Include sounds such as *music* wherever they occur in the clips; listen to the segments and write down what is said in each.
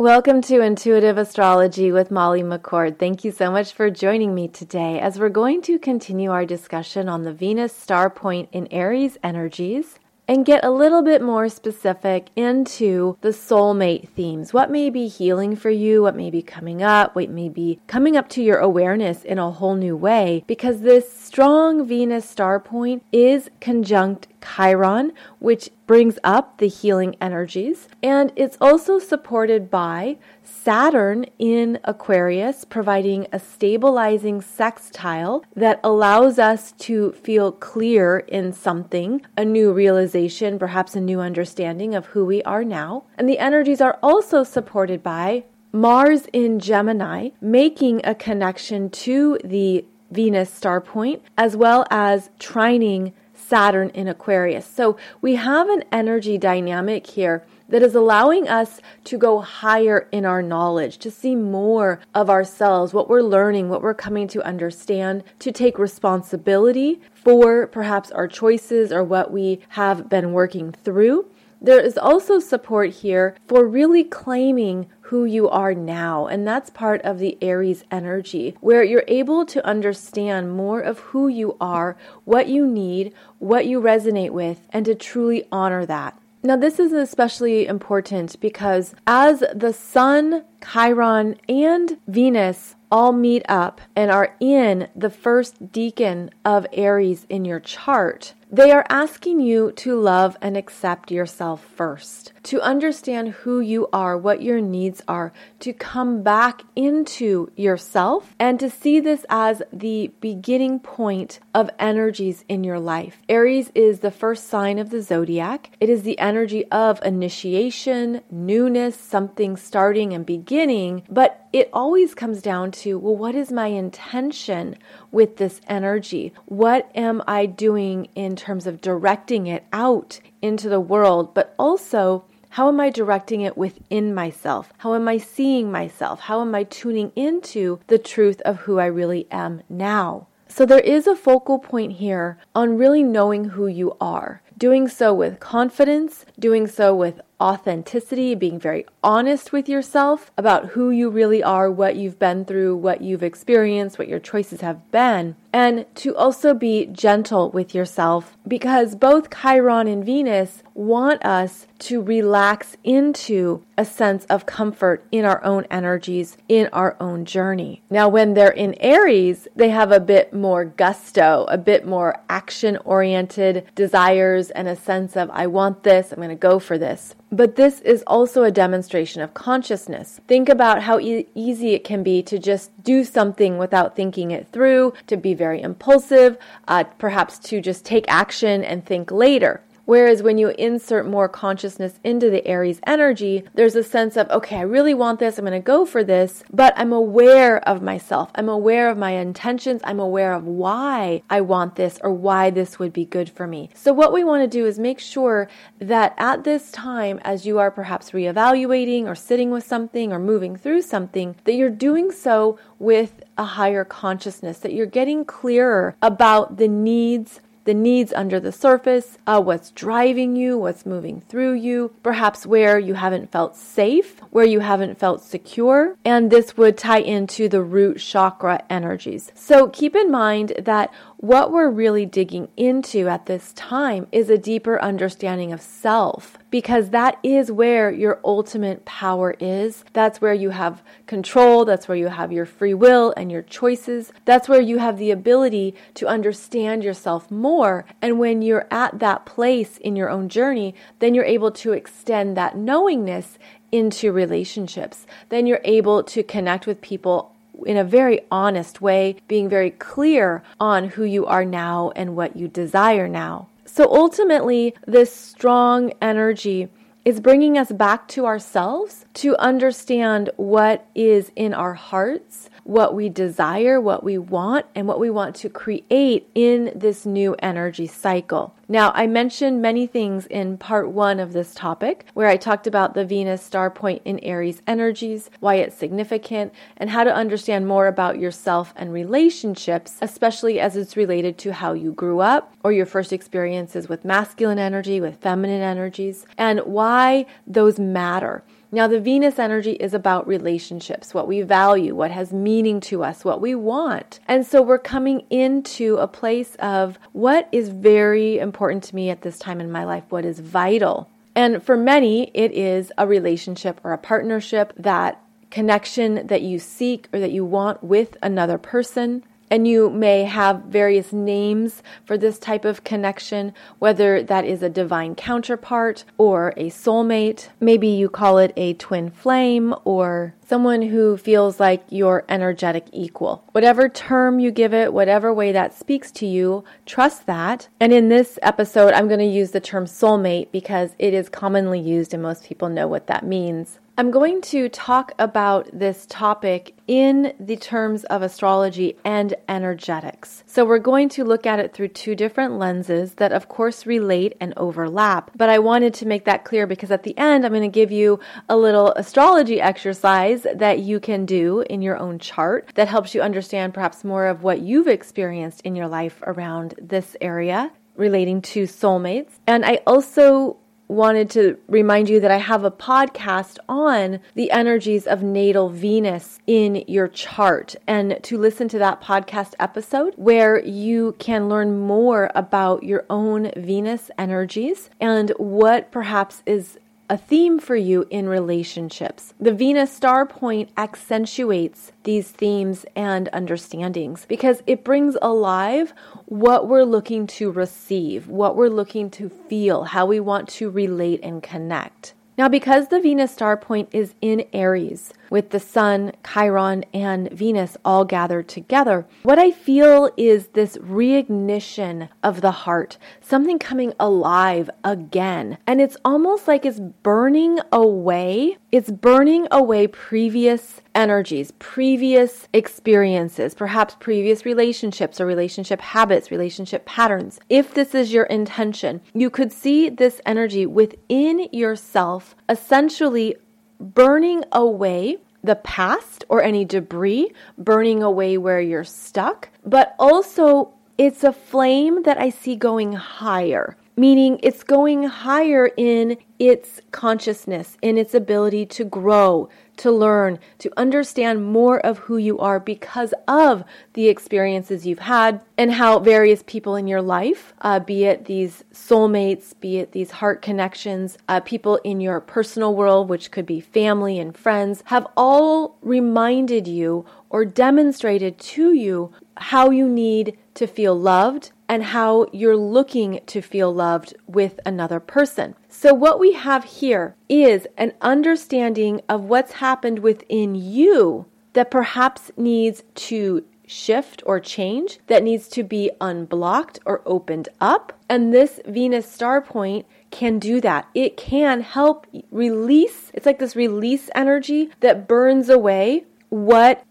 Welcome to Intuitive Astrology with Molly McCord. Thank you so much for joining me today as we're going to continue our discussion on the Venus star point in Aries energies and get a little bit more specific into the soulmate themes. What may be healing for you, what may be coming up, what may be coming up to your awareness in a whole new way, because this strong Venus star point is conjunct Chiron, which brings up the healing energies. And it's also supported by Saturn in Aquarius, providing a stabilizing sextile that allows us to feel clear in something, a new realization, perhaps a new understanding of who we are now. And the energies are also supported by Mars in Gemini, making a connection to the Venus star point, as well as trining Saturn in Aquarius. So we have an energy dynamic here that is allowing us to go higher in our knowledge, to see more of ourselves, what we're learning, what we're coming to understand, to take responsibility for perhaps our choices or what we have been working through. There is also support here for really claiming who you are now. And that's part of the Aries energy, where you're able to understand more of who you are, what you need, what you resonate with, and to truly honor that. Now, this is especially important because as the Sun, Chiron, and Venus all meet up and are in the first decan of Aries in your chart, they are asking you to love and accept yourself first, to understand who you are, what your needs are, to come back into yourself, and to see this as the beginning point of energies in your life. Aries is the first sign of the zodiac, it is the energy of initiation, newness, something starting and beginning, but it always comes down to well, what is my intention with this energy? What am I doing in terms of directing it out into the world? But also, how am I directing it within myself? How am I seeing myself? How am I tuning into the truth of who I really am now? So, there is a focal point here on really knowing who you are, doing so with confidence, doing so with authenticity, being very honest with yourself about who you really are, what you've been through, what you've experienced, what your choices have been, and to also be gentle with yourself because both Chiron and Venus want us to relax into a sense of comfort in our own energies, in our own journey. Now, when they're in Aries, they have a bit more gusto, a bit more action oriented desires, and a sense of, I want this, I'm going to go for this. But this is also a demonstration of consciousness. Think about how e- easy it can be to just do something without thinking it through, to be very impulsive, uh, perhaps to just take action and think later. Whereas when you insert more consciousness into the Aries energy, there's a sense of, okay, I really want this, I'm going to go for this, but I'm aware of myself. I'm aware of my intentions. I'm aware of why I want this or why this would be good for me. So, what we want to do is make sure that at this time, as you are perhaps reevaluating or sitting with something or moving through something, that you're doing so with a higher consciousness, that you're getting clearer about the needs the needs under the surface, uh, what's driving you, what's moving through you, perhaps where you haven't felt safe, where you haven't felt secure. And this would tie into the root chakra energies. So keep in mind that what we're really digging into at this time is a deeper understanding of self because that is where your ultimate power is. That's where you have control, that's where you have your free will and your choices. That's where you have the ability to understand yourself more. And when you're at that place in your own journey, then you're able to extend that knowingness into relationships. Then you're able to connect with people in a very honest way, being very clear on who you are now and what you desire now. So ultimately, this strong energy is bringing us back to ourselves to understand what is in our hearts what we desire, what we want, and what we want to create in this new energy cycle. Now, I mentioned many things in part one of this topic, where I talked about the Venus star point in Aries energies, why it's significant, and how to understand more about yourself and relationships, especially as it's related to how you grew up or your first experiences with masculine energy, with feminine energies, and why those matter Now, the Venus energy is about relationships, what we value, what has meaning to us, what we want. And so we're coming into a place of what is very important to me at this time in my life, what is vital. And for many, it is a relationship or a partnership, that connection that you seek or that you want with another person. And you may have various names for this type of connection, whether that is a divine counterpart or a soulmate. Maybe you call it a twin flame or someone who feels like your energetic equal. Whatever term you give it, whatever way that speaks to you, trust that. And in this episode, I'm going to use the term soulmate because it is commonly used and most people know what that means. I'm going to talk about this topic in the terms of astrology and energetics. So, we're going to look at it through two different lenses that, of course, relate and overlap. But I wanted to make that clear because at the end, I'm going to give you a little astrology exercise that you can do in your own chart that helps you understand perhaps more of what you've experienced in your life around this area relating to soulmates. And I also wanted to remind you that I have a podcast on the energies of natal Venus in your chart. And to listen to that podcast episode where you can learn more about your own Venus energies and what perhaps is a theme for you in relationships. The Venus star point accentuates these themes and understandings because it brings alive what we're looking to receive, what we're looking to feel, how we want to relate and connect. Now, because the Venus star point is in Aries, with the Sun, Chiron, and Venus all gathered together, what I feel is this reignition of the heart, something coming alive again. And it's almost like it's burning away, it's burning away previous energies, previous experiences, perhaps previous relationships or relationship habits, relationship patterns. If this is your intention, you could see this energy within yourself essentially burning away the past or any debris, burning away where you're stuck, but also it's a flame that I see going higher meaning it's going higher in its consciousness, in its ability to grow, to learn, to understand more of who you are because of the experiences you've had and how various people in your life, uh, be it these soulmates, be it these heart connections, uh, people in your personal world, which could be family and friends, have all reminded you or demonstrated to you how you need to feel loved and how you're looking to feel loved with another person. So, what we have here is an understanding of what's happened within you that perhaps needs to shift or change, that needs to be unblocked or opened up. And this Venus star point can do that. It can help release, it's like this release energy that burns away what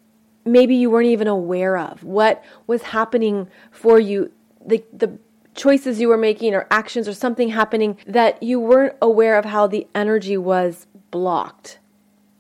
maybe you weren't even aware of, what was happening for you the the choices you were making or actions or something happening that you weren't aware of how the energy was blocked.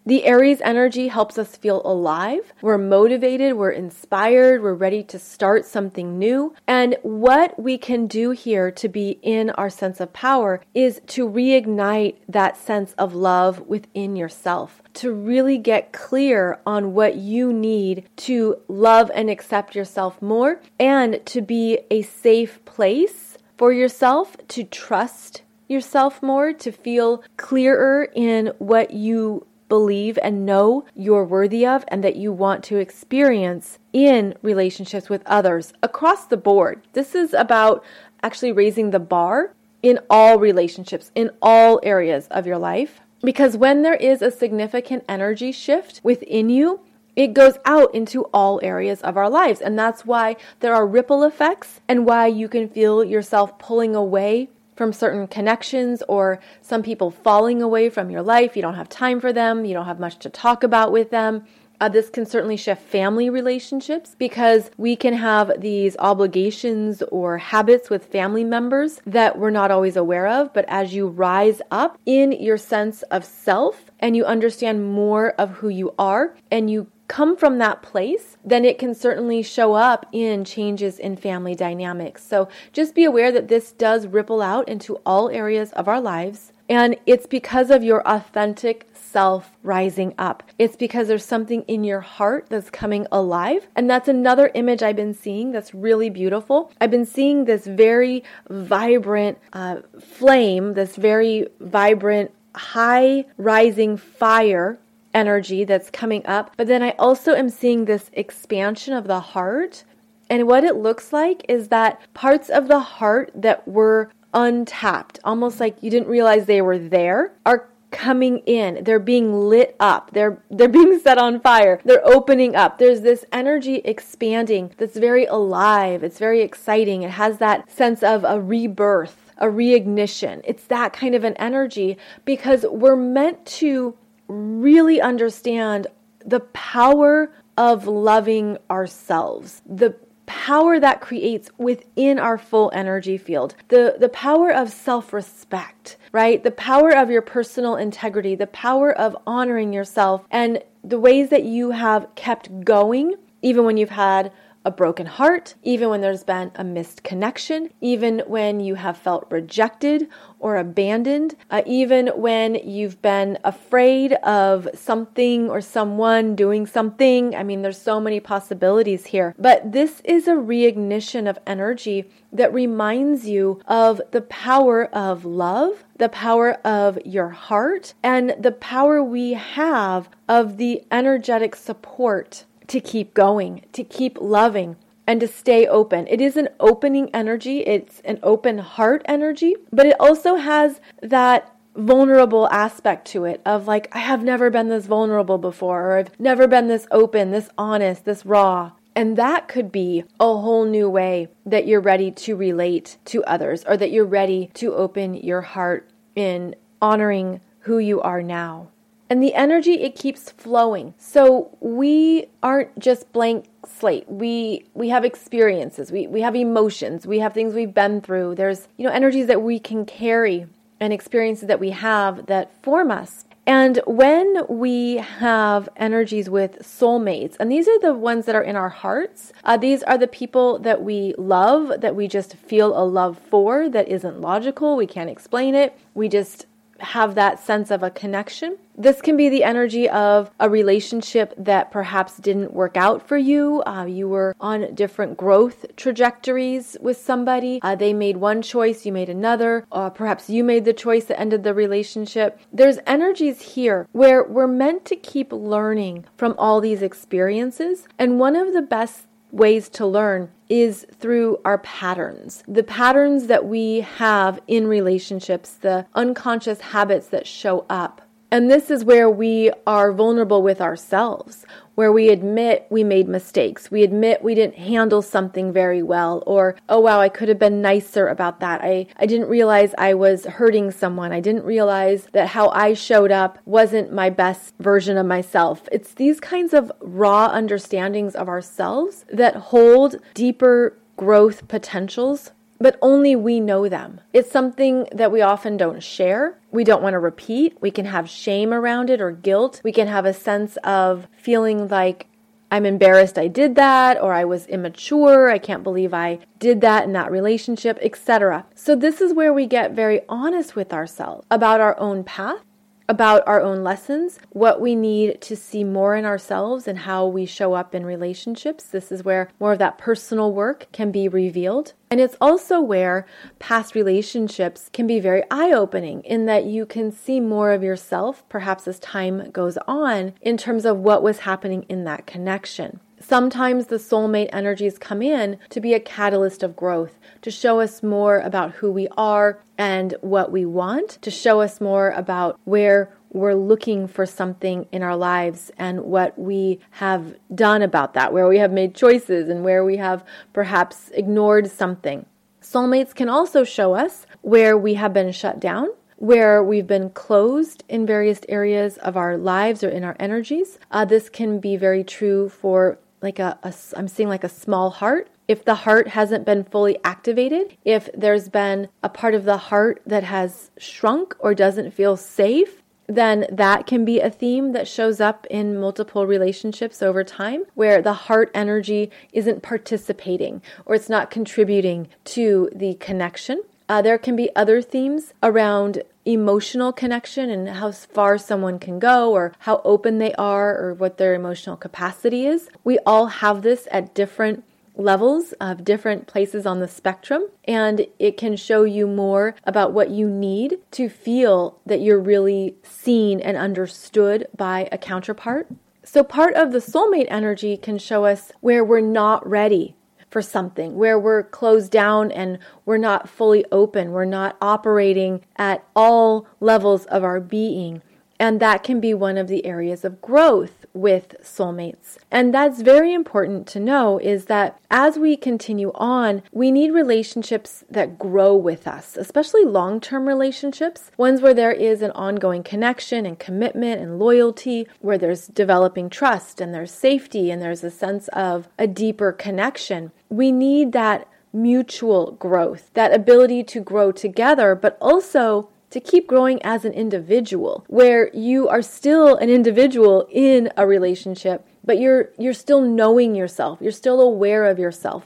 The Aries energy helps us feel alive. We're motivated, we're inspired, we're ready to start something new. And what we can do here to be in our sense of power is to reignite that sense of love within yourself, to really get clear on what you need to love and accept yourself more, and to be a safe place for yourself to trust yourself more, to feel clearer in what you believe and know you're worthy of and that you want to experience in relationships with others across the board. This is about actually raising the bar in all relationships, in all areas of your life. Because when there is a significant energy shift within you, it goes out into all areas of our lives. And that's why there are ripple effects and why you can feel yourself pulling away from certain connections or some people falling away from your life. You don't have time for them, you don't have much to talk about with them. Uh, this can certainly shift family relationships because we can have these obligations or habits with family members that we're not always aware of. But as you rise up in your sense of self and you understand more of who you are and you come from that place, then it can certainly show up in changes in family dynamics. So just be aware that this does ripple out into all areas of our lives. And it's because of your authentic self rising up. It's because there's something in your heart that's coming alive. And that's another image I've been seeing that's really beautiful. I've been seeing this very vibrant uh, flame, this very vibrant, high rising fire energy that's coming up. But then I also am seeing this expansion of the heart. And what it looks like is that parts of the heart that were untapped, almost like you didn't realize they were there, are coming in. They're being lit up. They're they're *laughs* being set on fire. They're opening up. There's this energy expanding that's very alive. It's very exciting. It has that sense of a rebirth a reignition. It's that kind of an energy because we're meant to really understand the power of loving ourselves, the power that creates within our full energy field, the, the power of self respect, right? The power of your personal integrity, the power of honoring yourself, and the ways that you have kept going, even when you've had a broken heart, even when there's been a missed connection, even when you have felt rejected or abandoned, uh, even when you've been afraid of something or someone doing something. I mean, there's so many possibilities here. But this is a reignition of energy that reminds you of the power of love, the power of your heart, and the power we have of the energetic support to keep going, to keep loving, and to stay open. It is an opening energy, it's an open heart energy, but it also has that vulnerable aspect to it of like, I have never been this vulnerable before, or I've never been this open, this honest, this raw. And that could be a whole new way that you're ready to relate to others, or that you're ready to open your heart in honoring who you are now and the energy it keeps flowing. So we aren't just blank slate. We we have experiences. We we have emotions. We have things we've been through. There's you know energies that we can carry and experiences that we have that form us. And when we have energies with soulmates, and these are the ones that are in our hearts, uh, these are the people that we love, that we just feel a love for, that isn't logical, we can't explain it, we just have that sense of a connection. This can be the energy of a relationship that perhaps didn't work out for you. Uh, you were on different growth trajectories with somebody. Uh, they made one choice, you made another. Uh, perhaps you made the choice that ended the relationship. There's energies here where we're meant to keep learning from all these experiences. And one of the best ways to learn is through our patterns. The patterns that we have in relationships, the unconscious habits that show up. And this is where we are vulnerable with ourselves, where we admit we made mistakes. We admit we didn't handle something very well, or, oh wow, I could have been nicer about that. I, I didn't realize I was hurting someone. I didn't realize that how I showed up wasn't my best version of myself. It's these kinds of raw understandings of ourselves that hold deeper growth potentials but only we know them. It's something that we often don't share. We don't want to repeat. We can have shame around it or guilt. We can have a sense of feeling like I'm embarrassed I did that or I was immature. I can't believe I did that in that relationship, etc. So this is where we get very honest with ourselves about our own path about our own lessons, what we need to see more in ourselves and how we show up in relationships. This is where more of that personal work can be revealed. And it's also where past relationships can be very eye opening in that you can see more of yourself, perhaps as time goes on, in terms of what was happening in that connection. Sometimes the soulmate energies come in to be a catalyst of growth, to show us more about who we are and what we want, to show us more about where we're looking for something in our lives and what we have done about that, where we have made choices and where we have perhaps ignored something. Soulmates can also show us where we have been shut down, where we've been closed in various areas of our lives or in our energies. Uh, this can be very true for like a, a I'm seeing like a small heart. If the heart hasn't been fully activated, if there's been a part of the heart that has shrunk or doesn't feel safe, then that can be a theme that shows up in multiple relationships over time where the heart energy isn't participating or it's not contributing to the connection. Uh, there can be other themes around emotional connection and how far someone can go or how open they are or what their emotional capacity is. We all have this at different levels of different places on the spectrum, and it can show you more about what you need to feel that you're really seen and understood by a counterpart. So, part of the soulmate energy can show us where we're not ready for something, where we're closed down and we're not fully open, we're not operating at all levels of our being. And that can be one of the areas of growth with soulmates. And that's very important to know is that as we continue on, we need relationships that grow with us, especially long term relationships, ones where there is an ongoing connection and commitment and loyalty, where there's developing trust and there's safety and there's a sense of a deeper connection. We need that mutual growth, that ability to grow together, but also to keep growing as an individual where you are still an individual in a relationship but you're you're still knowing yourself. You're still aware of yourself.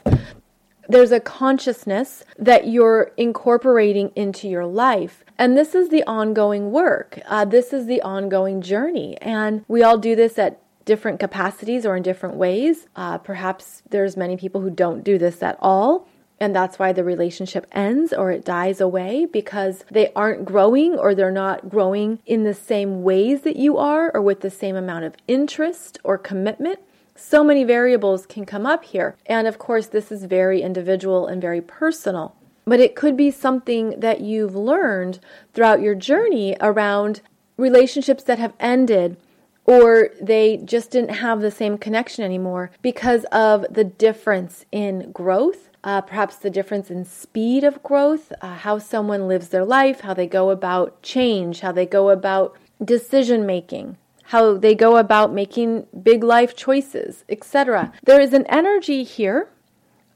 There's a consciousness that you're incorporating into your life and this is the ongoing work. Uh, this is the ongoing journey and we all do this at different capacities or in different ways uh, perhaps there's many people who don't do this at all and that's why the relationship ends or it dies away because they aren't growing or they're not growing in the same ways that you are or with the same amount of interest or commitment. So many variables can come up here. And of course, this is very individual and very personal. But it could be something that you've learned throughout your journey around relationships that have ended or they just didn't have the same connection anymore because of the difference in growth uh, perhaps the difference in speed of growth, uh, how someone lives their life, how they go about change, how they go about decision making, how they go about making big life choices, etc. There is an energy here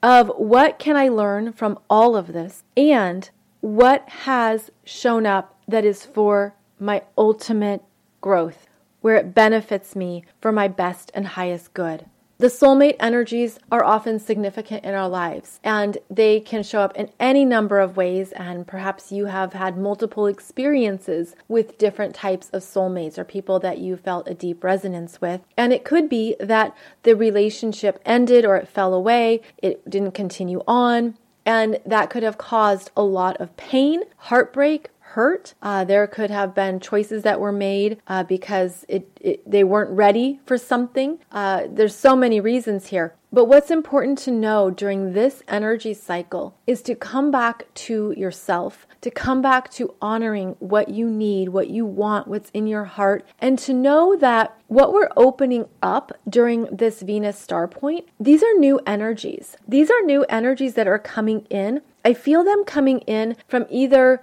of what can I learn from all of this and what has shown up that is for my ultimate growth, where it benefits me for my best and highest good. The soulmate energies are often significant in our lives and they can show up in any number of ways. And perhaps you have had multiple experiences with different types of soulmates or people that you felt a deep resonance with. And it could be that the relationship ended or it fell away, it didn't continue on. And that could have caused a lot of pain, heartbreak, hurt. Uh, there could have been choices that were made uh, because it, it, they weren't ready for something. Uh, there's so many reasons here. But what's important to know during this energy cycle is to come back to yourself, to come back to honoring what you need, what you want, what's in your heart, and to know that what we're opening up during this Venus star point, these are new energies. These are new energies that are coming in. I feel them coming in from either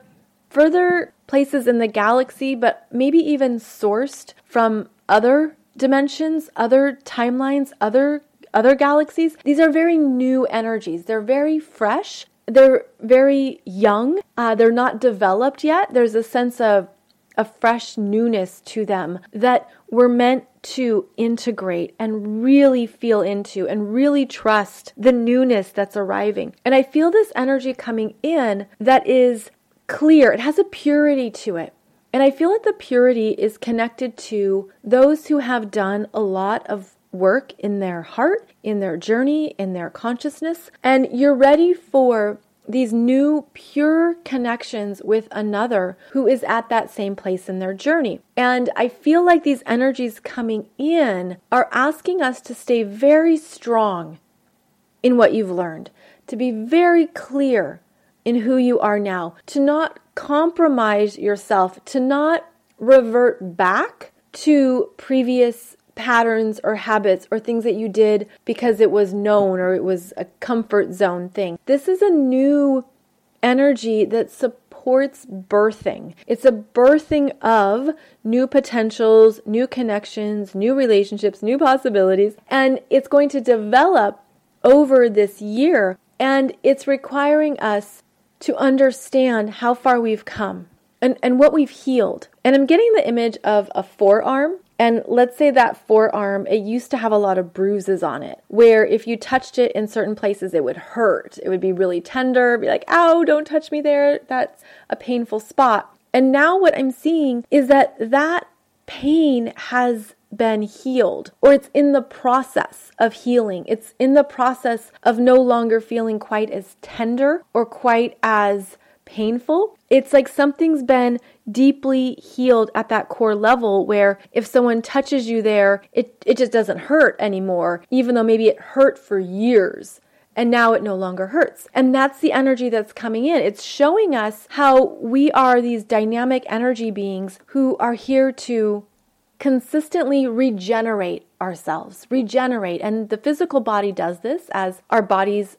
further places in the galaxy, but maybe even sourced from other dimensions, other timelines, other other galaxies. These are very new energies. They're very fresh. They're very young. Uh, they're not developed yet. There's a sense of a fresh newness to them that we're meant to integrate and really feel into and really trust the newness that's arriving. And I feel this energy coming in that is clear, it has a purity to it. And I feel that the purity is connected to those who have done a lot of work in their heart, in their journey, in their consciousness, and you're ready for these new pure connections with another who is at that same place in their journey. And I feel like these energies coming in are asking us to stay very strong in what you've learned, to be very clear in who you are now, to not compromise yourself, to not revert back to previous patterns or habits or things that you did because it was known or it was a comfort zone thing. This is a new energy that supports birthing. It's a birthing of new potentials, new connections, new relationships, new possibilities, and it's going to develop over this year. And it's requiring us to understand how far we've come and, and what we've healed. And I'm getting the image of a forearm. And let's say that forearm, it used to have a lot of bruises on it, where if you touched it in certain places, it would hurt. It would be really tender, be like, ow, don't touch me there. That's a painful spot. And now what I'm seeing is that that pain has been healed or it's in the process of healing. It's in the process of no longer feeling quite as tender or quite as painful. It's like something's been deeply healed at that core level where if someone touches you there, it, it just doesn't hurt anymore, even though maybe it hurt for years and now it no longer hurts. And that's the energy that's coming in. It's showing us how we are these dynamic energy beings who are here to consistently regenerate ourselves, regenerate. And the physical body does this as our bodies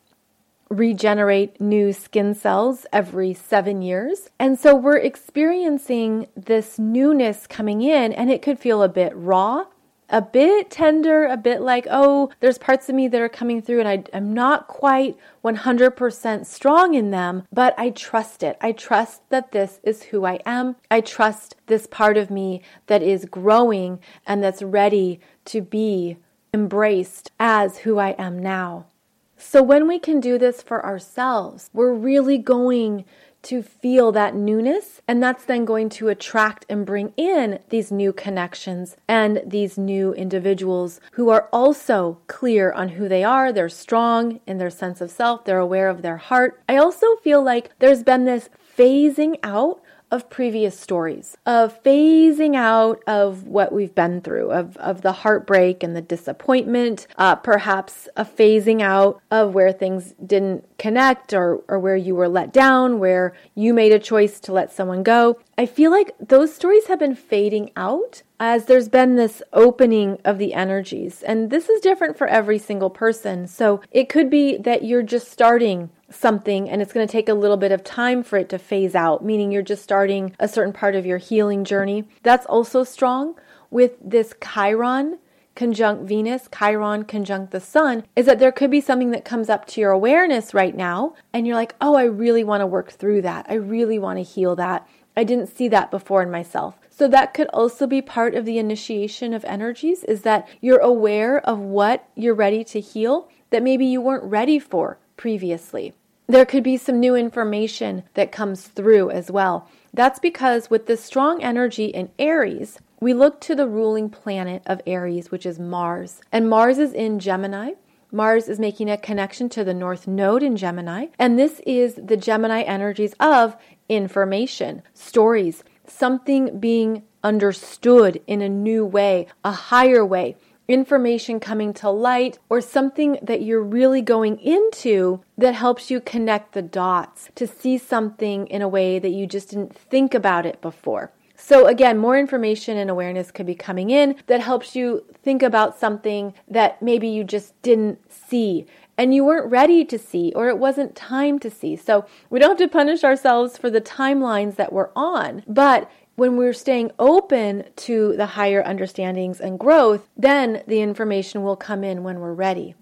regenerate new skin cells every seven years. And so we're experiencing this newness coming in, and it could feel a bit raw a bit tender, a bit like, oh, there's parts of me that are coming through and I, am not quite 100% strong in them, but I trust it. I trust that this is who I am. I trust this part of me that is growing and that's ready to be embraced as who I am now. So, when we can do this for ourselves, we're really going to feel that newness. And that's then going to attract and bring in these new connections and these new individuals who are also clear on who they are. They're strong in their sense of self, they're aware of their heart. I also feel like there's been this phasing out of previous stories, of phasing out of what we've been through, of, of the heartbreak and the disappointment, uh, perhaps a phasing out of where things didn't connect or, or where you were let down, where you made a choice to let someone go. I feel like those stories have been fading out as there's been this opening of the energies. And this is different for every single person. So it could be that you're just starting something and it's going to take a little bit of time for it to phase out, meaning you're just starting a certain part of your healing journey. That's also strong with this Chiron conjunct Venus, Chiron conjunct the sun, is that there could be something that comes up to your awareness right now, and you're like, oh, I really want to work through that. I really want to heal that. I didn't see that before in myself. So that could also be part of the initiation of energies is that you're aware of what you're ready to heal that maybe you weren't ready for previously. There could be some new information that comes through as well. That's because with the strong energy in Aries, we look to the ruling planet of Aries, which is Mars. And Mars is in Gemini. Mars is making a connection to the North Node in Gemini. And this is the Gemini energies of information, stories, something being understood in a new way, a higher way information coming to light or something that you're really going into that helps you connect the dots to see something in a way that you just didn't think about it before. So, again, more information and awareness could be coming in that helps you think about something that maybe you just didn't see and you weren't ready to see or it wasn't time to see. So, we don't have to punish ourselves for the timelines that we're on, but when we're staying open to the higher understandings and growth, then the information will come in when we're ready.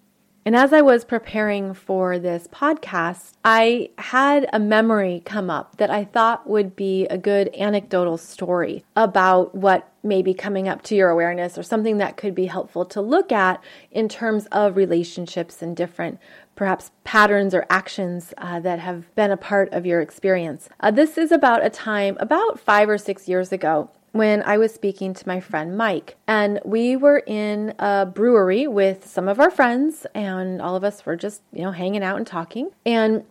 And as I was preparing for this podcast, I had a memory come up that I thought would be a good anecdotal story about what may be coming up to your awareness or something that could be helpful to look at in terms of relationships and different perhaps patterns or actions uh, that have been a part of your experience. Uh, this is about a time about five or six years ago when I was speaking to my friend Mike. And we were in a brewery with some of our friends, and all of us were just, you know, hanging out and talking. And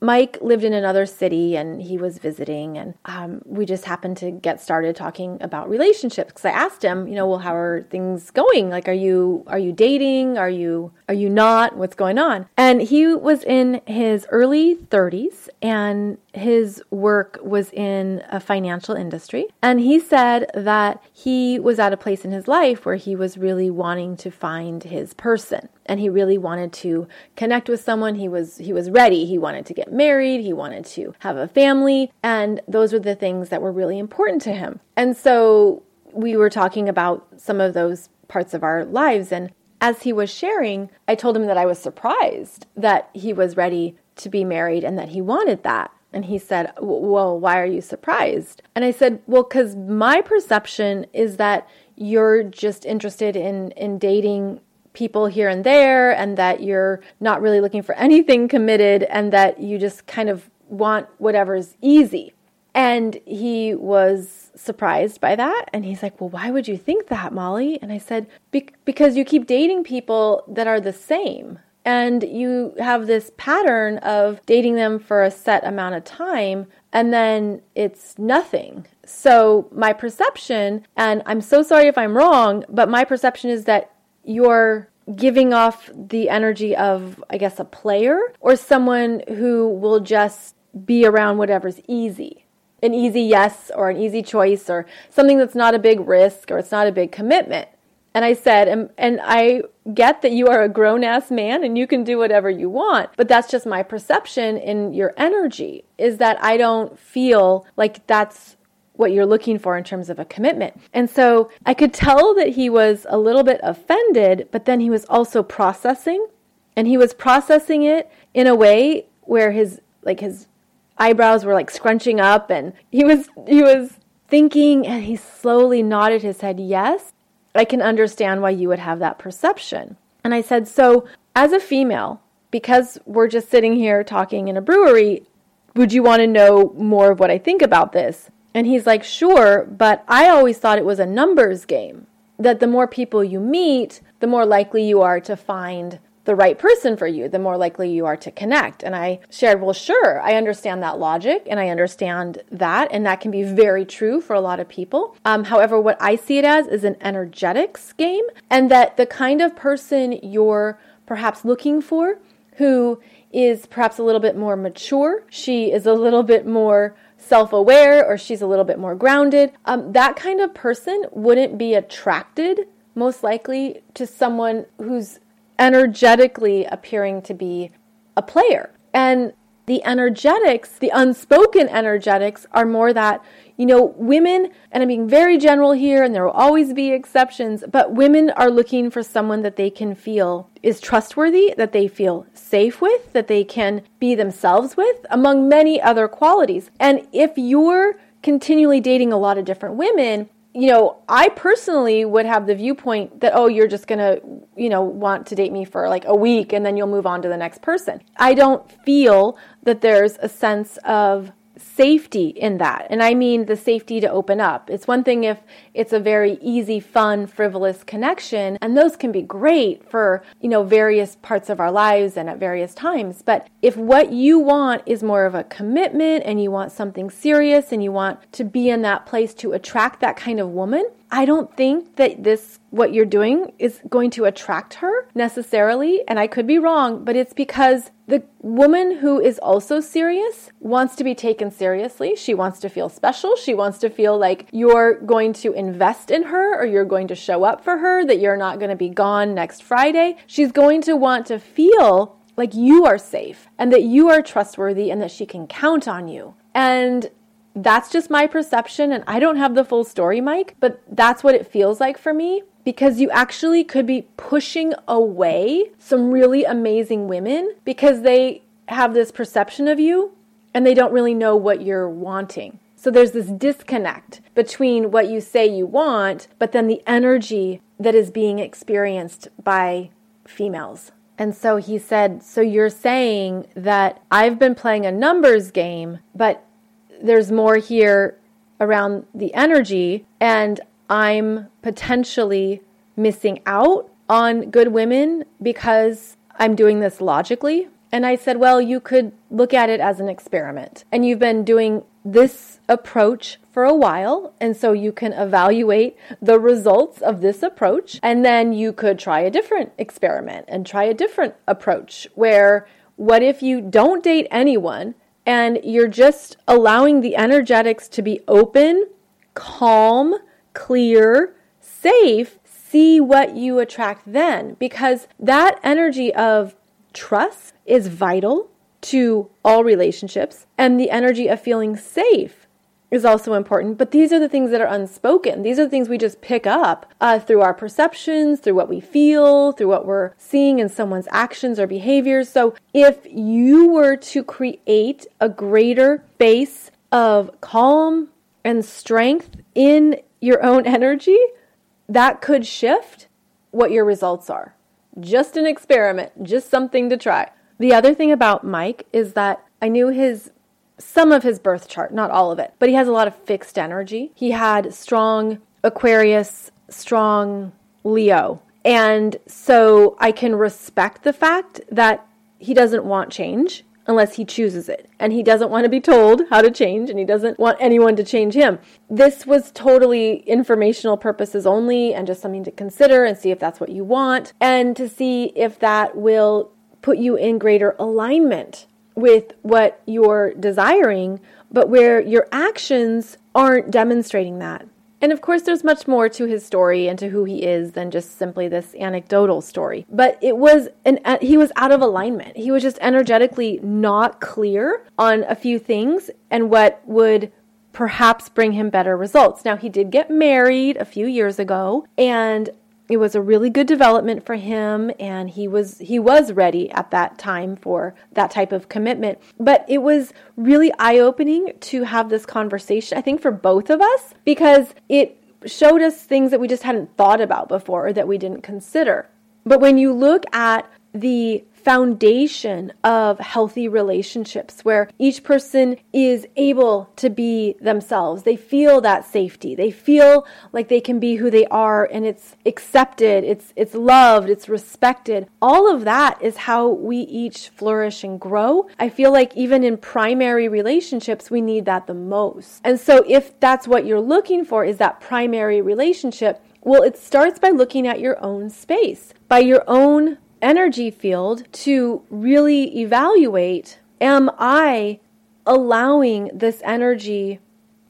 Mike lived in another city and he was visiting, and um, we just happened to get started talking about relationships. Because I asked him, you know, well, how are things going? Like, are you are you dating? Are you are you not? What's going on? And he was in his early 30s, and his work was in a financial industry. And he said that he was at a place in his life where he was really wanting to find his person and he really wanted to connect with someone. He was he was ready. He wanted to get married, he wanted to have a family, and those were the things that were really important to him. And so we were talking about some of those parts of our lives and as he was sharing, I told him that I was surprised that he was ready to be married and that he wanted that. And he said, Well, why are you surprised? And I said, Well, because my perception is that you're just interested in, in dating people here and there, and that you're not really looking for anything committed, and that you just kind of want whatever's easy. And he was surprised by that. And he's like, Well, why would you think that, Molly? And I said, Be- Because you keep dating people that are the same. And you have this pattern of dating them for a set amount of time and then it's nothing. So, my perception, and I'm so sorry if I'm wrong, but my perception is that you're giving off the energy of, I guess, a player or someone who will just be around whatever's easy. An easy yes or an easy choice or something that's not a big risk or it's not a big commitment. And I said, and, and I get that you are a grown ass man and you can do whatever you want, but that's just my perception in your energy is that I don't feel like that's what you're looking for in terms of a commitment. And so I could tell that he was a little bit offended, but then he was also processing and he was processing it in a way where his like his eyebrows were like scrunching up and he was he was thinking and he slowly nodded his head yes I can understand why you would have that perception. And I said, So, as a female, because we're just sitting here talking in a brewery, would you want to know more of what I think about this? And he's like, Sure, but I always thought it was a numbers game. That the more people you meet, the more likely you are to find the right person for you, the more likely you are to connect. And I shared, well, sure, I understand that logic and I understand that. And that can be very true for a lot of people. Um, however, what I see it as is an energetics game, and that the kind of person you're perhaps looking for who is perhaps a little bit more mature, she is a little bit more self aware, or she's a little bit more grounded, um, that kind of person wouldn't be attracted most likely to someone who's energetically appearing to be a player. And the energetics, the unspoken energetics, are more that, you know, women, and I'm being very general here, and there will always be exceptions, but women are looking for someone that they can feel is trustworthy, that they feel safe with, that they can be themselves with, among many other qualities. And if you're continually dating a lot of different women, you know, I personally would have the viewpoint that, oh, you're just going to, you know, want to date me for like a week and then you'll move on to the next person. I don't feel that there's a sense of safety in that. And I mean the safety to open up. It's one thing if it's a very easy, fun, frivolous connection, and those can be great for, you know, various parts of our lives and at various times. But if what you want is more of a commitment and you want something serious and you want to be in that place to attract that kind of woman, I don't think that this what you're doing is going to attract her necessarily, and I could be wrong, but it's because the woman who is also serious wants to be taken seriously. She wants to feel special. She wants to feel like you're going to invest in her or you're going to show up for her, that you're not going to be gone next Friday. She's going to want to feel like you are safe and that you are trustworthy and that she can count on you. And that's just my perception, and I don't have the full story, Mike, but that's what it feels like for me because you actually could be pushing away some really amazing women because they have this perception of you and they don't really know what you're wanting. So there's this disconnect between what you say you want, but then the energy that is being experienced by females. And so he said, So you're saying that I've been playing a numbers game, but there's more here around the energy, and I'm potentially missing out on good women because I'm doing this logically. And I said, well, you could look at it as an experiment. And you've been doing this approach for a while. And so you can evaluate the results of this approach. And then you could try a different experiment and try a different approach where what if you don't date anyone and you're just allowing the energetics to be open, calm, clear, safe. See what you attract then because that energy of trust is vital to all relationships and the energy of feeling safe is also important, but these are the things that are unspoken. These are the things we just pick up uh, through our perceptions, through what we feel, through what we're seeing in someone's actions or behaviors. So, if you were to create a greater base of calm and strength in your own energy, that could shift what your results are. Just an experiment, just something to try. The other thing about Mike is that I knew his some of his birth chart, not all of it, but he has a lot of fixed energy. He had strong Aquarius, strong Leo. And so I can respect the fact that he doesn't want change unless he chooses it. And he doesn't want to be told how to change and he doesn't want anyone to change him. This was totally informational purposes only and just something to consider and see if that's what you want and to see if that will put you in greater alignment with what you're desiring, but where your actions aren't demonstrating that. And of course, there's much more to his story and to who he is than just simply this anecdotal story. But it was an uh, he was out of alignment. He was just energetically not clear on a few things and what would perhaps bring him better results. Now, he did get married a few years ago, and it was a really good development for him and he was he was ready at that time for that type of commitment. But it was really eye-opening to have this conversation i think for both of us because it showed us things that we just hadn't thought about before or that we didn't consider. But when you look at the foundation of healthy relationships where each person is able to be themselves. They feel that safety. They feel like they can be who they are and it's accepted, it's it's loved, it's respected. All of that is how we each flourish and grow. I feel like even in primary relationships we need that the most. And so if that's what you're looking for is that primary relationship, well, it starts by looking at your own space, by your own energy field to really evaluate am I allowing this energy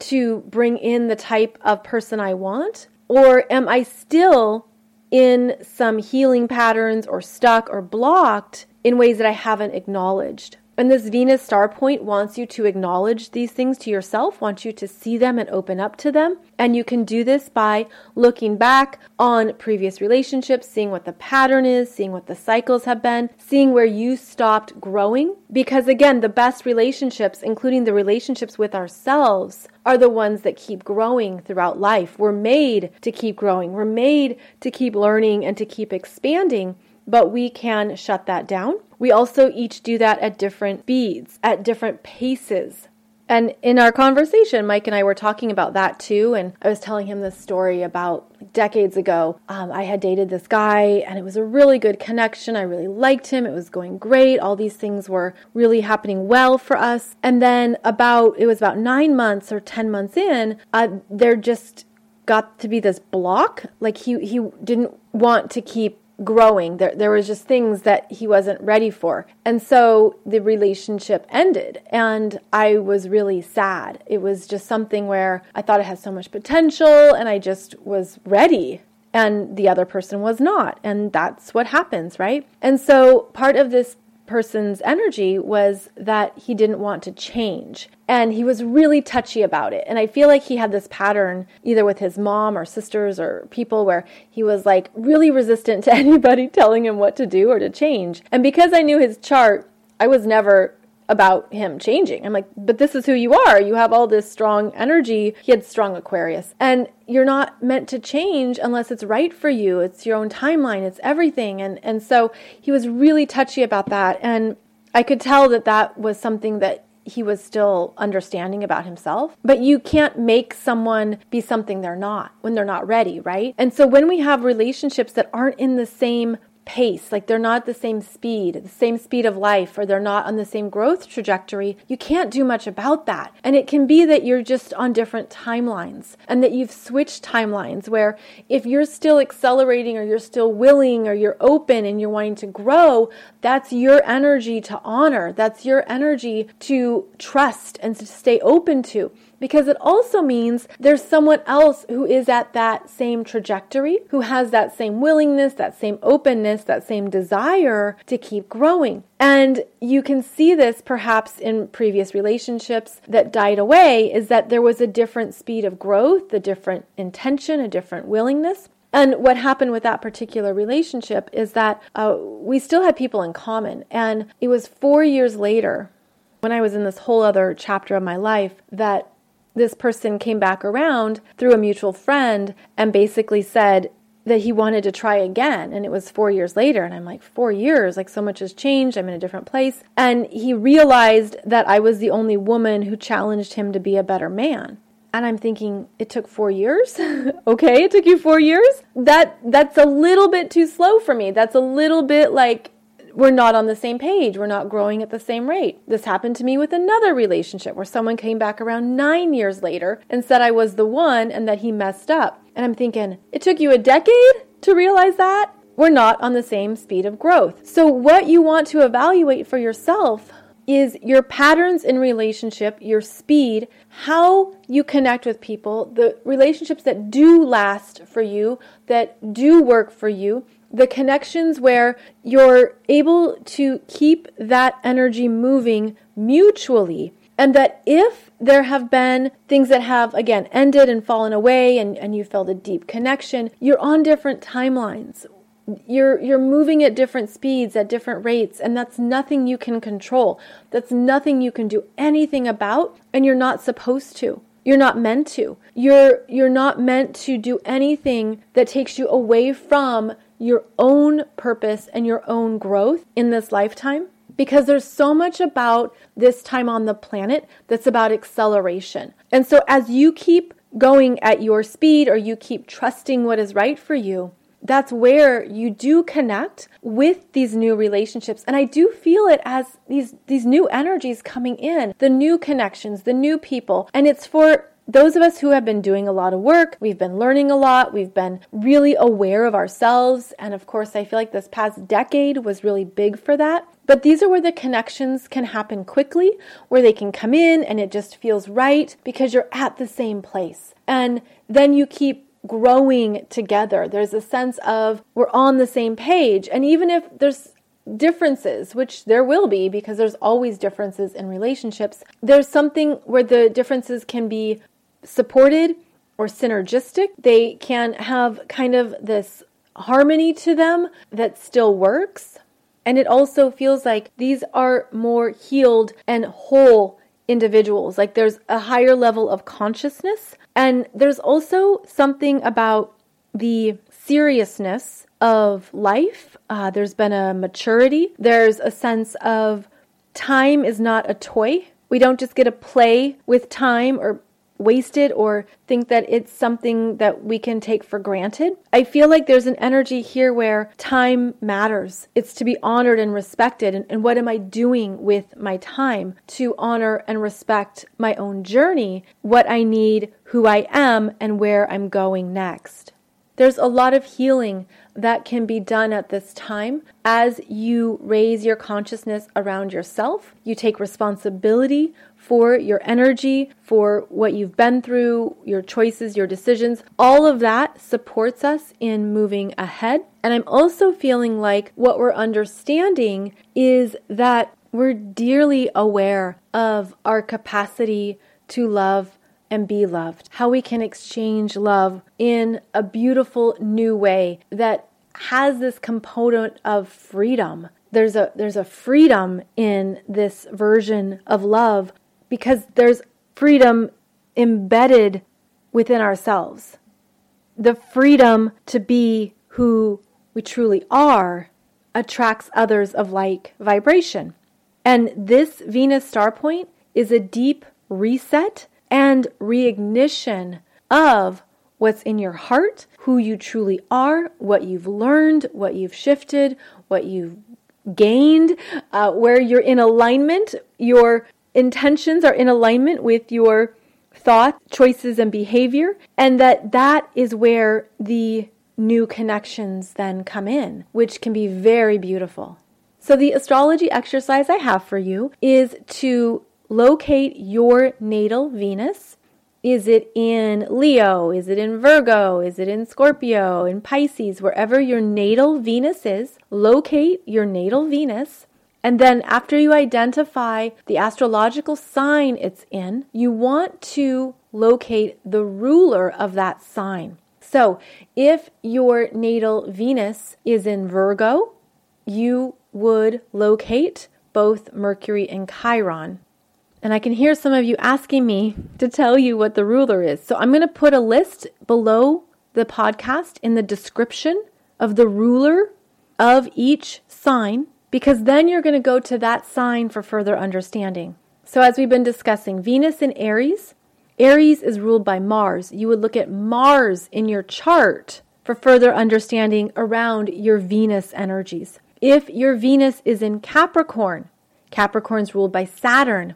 to bring in the type of person I want? Or am I still in some healing patterns or stuck or blocked in ways that I haven't acknowledged? And this Venus star point wants you to acknowledge these things to yourself, wants you to see them and open up to them. And you can do this by looking back on previous relationships, seeing what the pattern is, seeing what the cycles have been, seeing where you stopped growing. Because again, the best relationships, including the relationships with ourselves, are the ones that keep growing throughout life. We're made to keep growing, we're made to keep learning and to keep expanding but we can shut that down. We also each do that at different speeds, at different paces. And in our conversation, Mike and I were talking about that too. And I was telling him this story about decades ago. Um, I had dated this guy, and it was a really good connection. I really liked him. It was going great. All these things were really happening well for us. And then, about it was about nine months or 10 months in, uh, there just got to be this block. Like he, he didn't want to keep growing. There, there was just things that he wasn't ready for. And so the relationship ended and I was really sad. It was just something where I thought it had so much potential and I just was ready and the other person was not. And that's what happens, right? And so part of this person's energy was that he didn't want to change. And he was really touchy about it. And I feel like he had this pattern either with his mom or sisters or people where he was like really resistant *laughs* to anybody telling him what to do or to change. And because I knew his chart, I was never about him changing. I'm like, but this is who you are. You have all this strong energy. He had strong Aquarius. And you're not meant to change unless it's right for you. It's your own timeline, it's everything. And and so he was really touchy about that and I could tell that that was something that he was still understanding about himself. But you can't make someone be something they're not when they're not ready, right? And so when we have relationships that aren't in the same pace, like they're not the same speed, the same speed of life, or they're not on the same growth trajectory, you can't do much about that. And it can be that you're just on different timelines and that you've switched timelines where if you're still accelerating or you're still willing or you're open and you're wanting to grow, that's your energy to honor. That's your energy to trust and to stay open to because it also means there's someone else who is at that same trajectory, who has that same willingness, that same openness, that same desire to keep growing. And you can see this perhaps in previous relationships that died away is that there was a different speed of growth, a different intention, a different willingness. And what happened with that particular relationship is that uh, we still had people in common. And it was four years later, when I was in this whole other chapter of my life, that this person came back around through a mutual friend and basically said, that he wanted to try again. And it was four years later. And I'm like, four years? Like, so much has changed. I'm in a different place. And he realized that I was the only woman who challenged him to be a better man. And I'm thinking, it took four years? *laughs* okay, it took you four years? That that's a little bit too slow for me. That's a little bit like we're not on the same page. We're not growing at the same rate. This happened to me with another relationship where someone came back around nine years later and said I was the one and that he messed up. And I'm thinking, it took you a decade to realize that? We're not on the same speed of growth. So, what you want to evaluate for yourself is your patterns in relationship, your speed, how you connect with people, the relationships that do last for you, that do work for you, the connections where you're able to keep that energy moving mutually. And that if there have been things that have, again, ended and fallen away and, and you felt a deep connection, you're on different timelines. You're, you're moving at different speeds, at different rates, and that's nothing you can control. That's nothing you can do anything about, and you're not supposed to. You're not meant to. You're, you're not meant to do anything that takes you away from your own purpose and your own growth in this lifetime? Because there's so much about this time on the planet that's about acceleration. And so as you keep going at your speed or you keep trusting what is right for you, that's where you do connect with these new relationships. And i do feel it as these these new energies coming in the new connections the new people. And it's for those of us who have been doing a lot of work, we've been learning a lot, we've been really aware of ourselves. And of course, I feel like this past decade was really big for that. But these are where the connections can happen quickly, where they can come in and it just feels right because you're at the same place. And then you keep growing together. There's a sense of we're on the same page. And even if there's differences, which there will be because there's always differences in relationships, there's something where the differences can be supported or synergistic. They can have kind of this harmony to them that still works. And it also feels like these are more healed and whole individuals. Like there's a higher level of consciousness. And there's also something about the seriousness of life. Uh, there's been a maturity. There's a sense of time is not a toy. We don't just get to play with time or wasted or think that it's something that we can take for granted. I feel like there's an energy here where time matters. It's to be honored and respected. And, and what am I doing with my time to honor and respect my own journey, what I need, who I am, and where I'm going next? There's a lot of healing that can be done at this time as you raise your consciousness around yourself. You take responsibility for your energy, for what you've been through, your choices, your decisions. All of that supports us in moving ahead. And I'm also feeling like what we're understanding is that we're dearly aware of our capacity to love and be loved, how we can exchange love in a beautiful new way that has this component of freedom. There's a there's a freedom in this version of love because there's freedom embedded within ourselves. The freedom to be who we truly are attracts others of like vibration. And this Venus star point is a deep reset and reignition of what's in your heart, who you truly are, what you've learned, what you've shifted, what you've gained, uh, where you're in alignment, your intentions are in alignment with your thoughts, choices, and behavior, and that that is where the new connections then come in, which can be very beautiful. So, the astrology exercise I have for you is to locate your natal Venus. Is it in Leo? Is it in Virgo? Is it in Scorpio? In Pisces? Wherever your natal Venus is, locate your natal Venus. And then, after you identify the astrological sign it's in, you want to locate the ruler of that sign. So, if your natal Venus is in Virgo, you would locate both Mercury and Chiron. And I can hear some of you asking me to tell you what the ruler is. So I'm going to put a list below the podcast in the description of the ruler of each sign because then you're going to go to that sign for further understanding. So, as we've been discussing, Venus in Aries, Aries is ruled by Mars. You would look at Mars in your chart for further understanding around your Venus energies. If your Venus is in Capricorn, Capricorn's ruled by Saturn,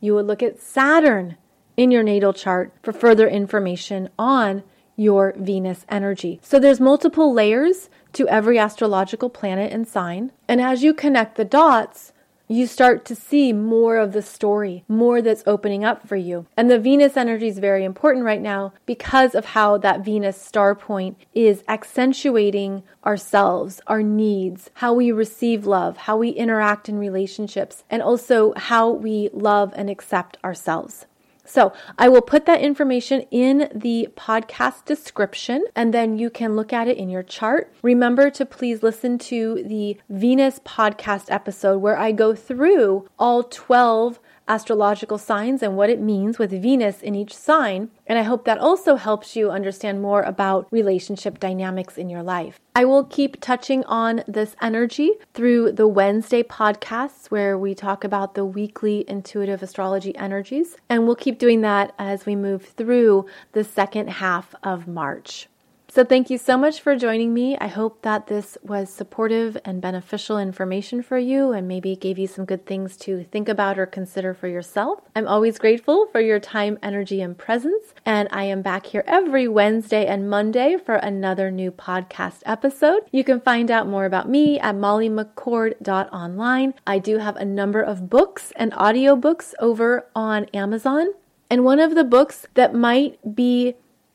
you would look at Saturn in your natal chart for further information on your Venus energy. So there's multiple layers to every astrological planet and sign. And as you connect the dots, you start to see more of the story, more that's opening up for you. And the Venus energy is very important right now because of how that Venus star point is accentuating ourselves, our needs, how we receive love, how we interact in relationships, and also how we love and accept ourselves. So I will put that information in the podcast description and then you can look at it in your chart. Remember to please listen to the Venus podcast episode where I go through all 12 astrological signs and what it means with Venus in each sign. And I hope that also helps you understand more about relationship dynamics in your life. I will keep touching on this energy through the Wednesday podcasts where we talk about the weekly intuitive astrology energies. And we'll keep doing that as we move through the second half of March. So, thank you so much for joining me. I hope that this was supportive and beneficial information for you and maybe gave you some good things to think about or consider for yourself. I'm always grateful for your time, energy, and presence. And I am back here every Wednesday and Monday for another new podcast episode. You can find out more about me at mollymccord.online. I do have a number of books and audiobooks over on Amazon. And one of the books that might be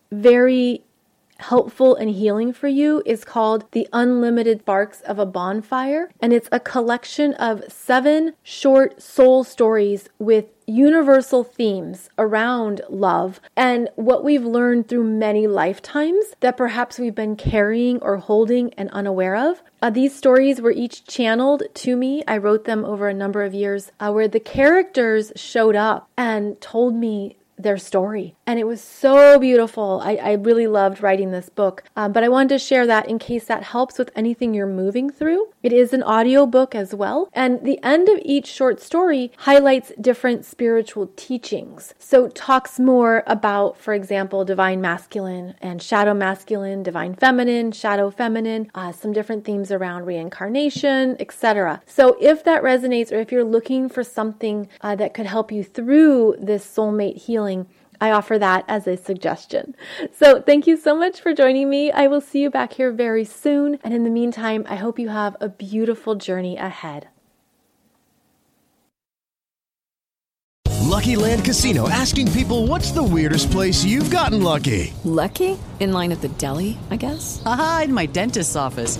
very helpful and healing for you is called The Unlimited Sparks of a Bonfire. And it's a collection of seven short soul stories with universal themes around love and what we've learned through many lifetimes that perhaps we've been carrying or holding and unaware of. Uh, these stories were each channeled to me. I wrote them over a number of years uh, where the characters showed up and told me their story. And it was so beautiful. I, I really loved writing this book. Um, but I wanted to share that in case that helps with anything you're moving through. It is an audio book as well. And the end of each short story highlights different spiritual teachings. So talks more about, for example, divine masculine and shadow masculine, divine feminine, shadow feminine, uh, some different themes around reincarnation, etc. So if that resonates or if you're looking for something uh, that could help you through this soulmate healing, healing, I offer that as a suggestion. So, thank you so much for joining me. I will see you back here very soon. And in the meantime, I hope you have a beautiful journey ahead. Lucky Land Casino asking people what's the weirdest place you've gotten lucky? Lucky? In line at the deli, I guess? Aha, in my dentist's office.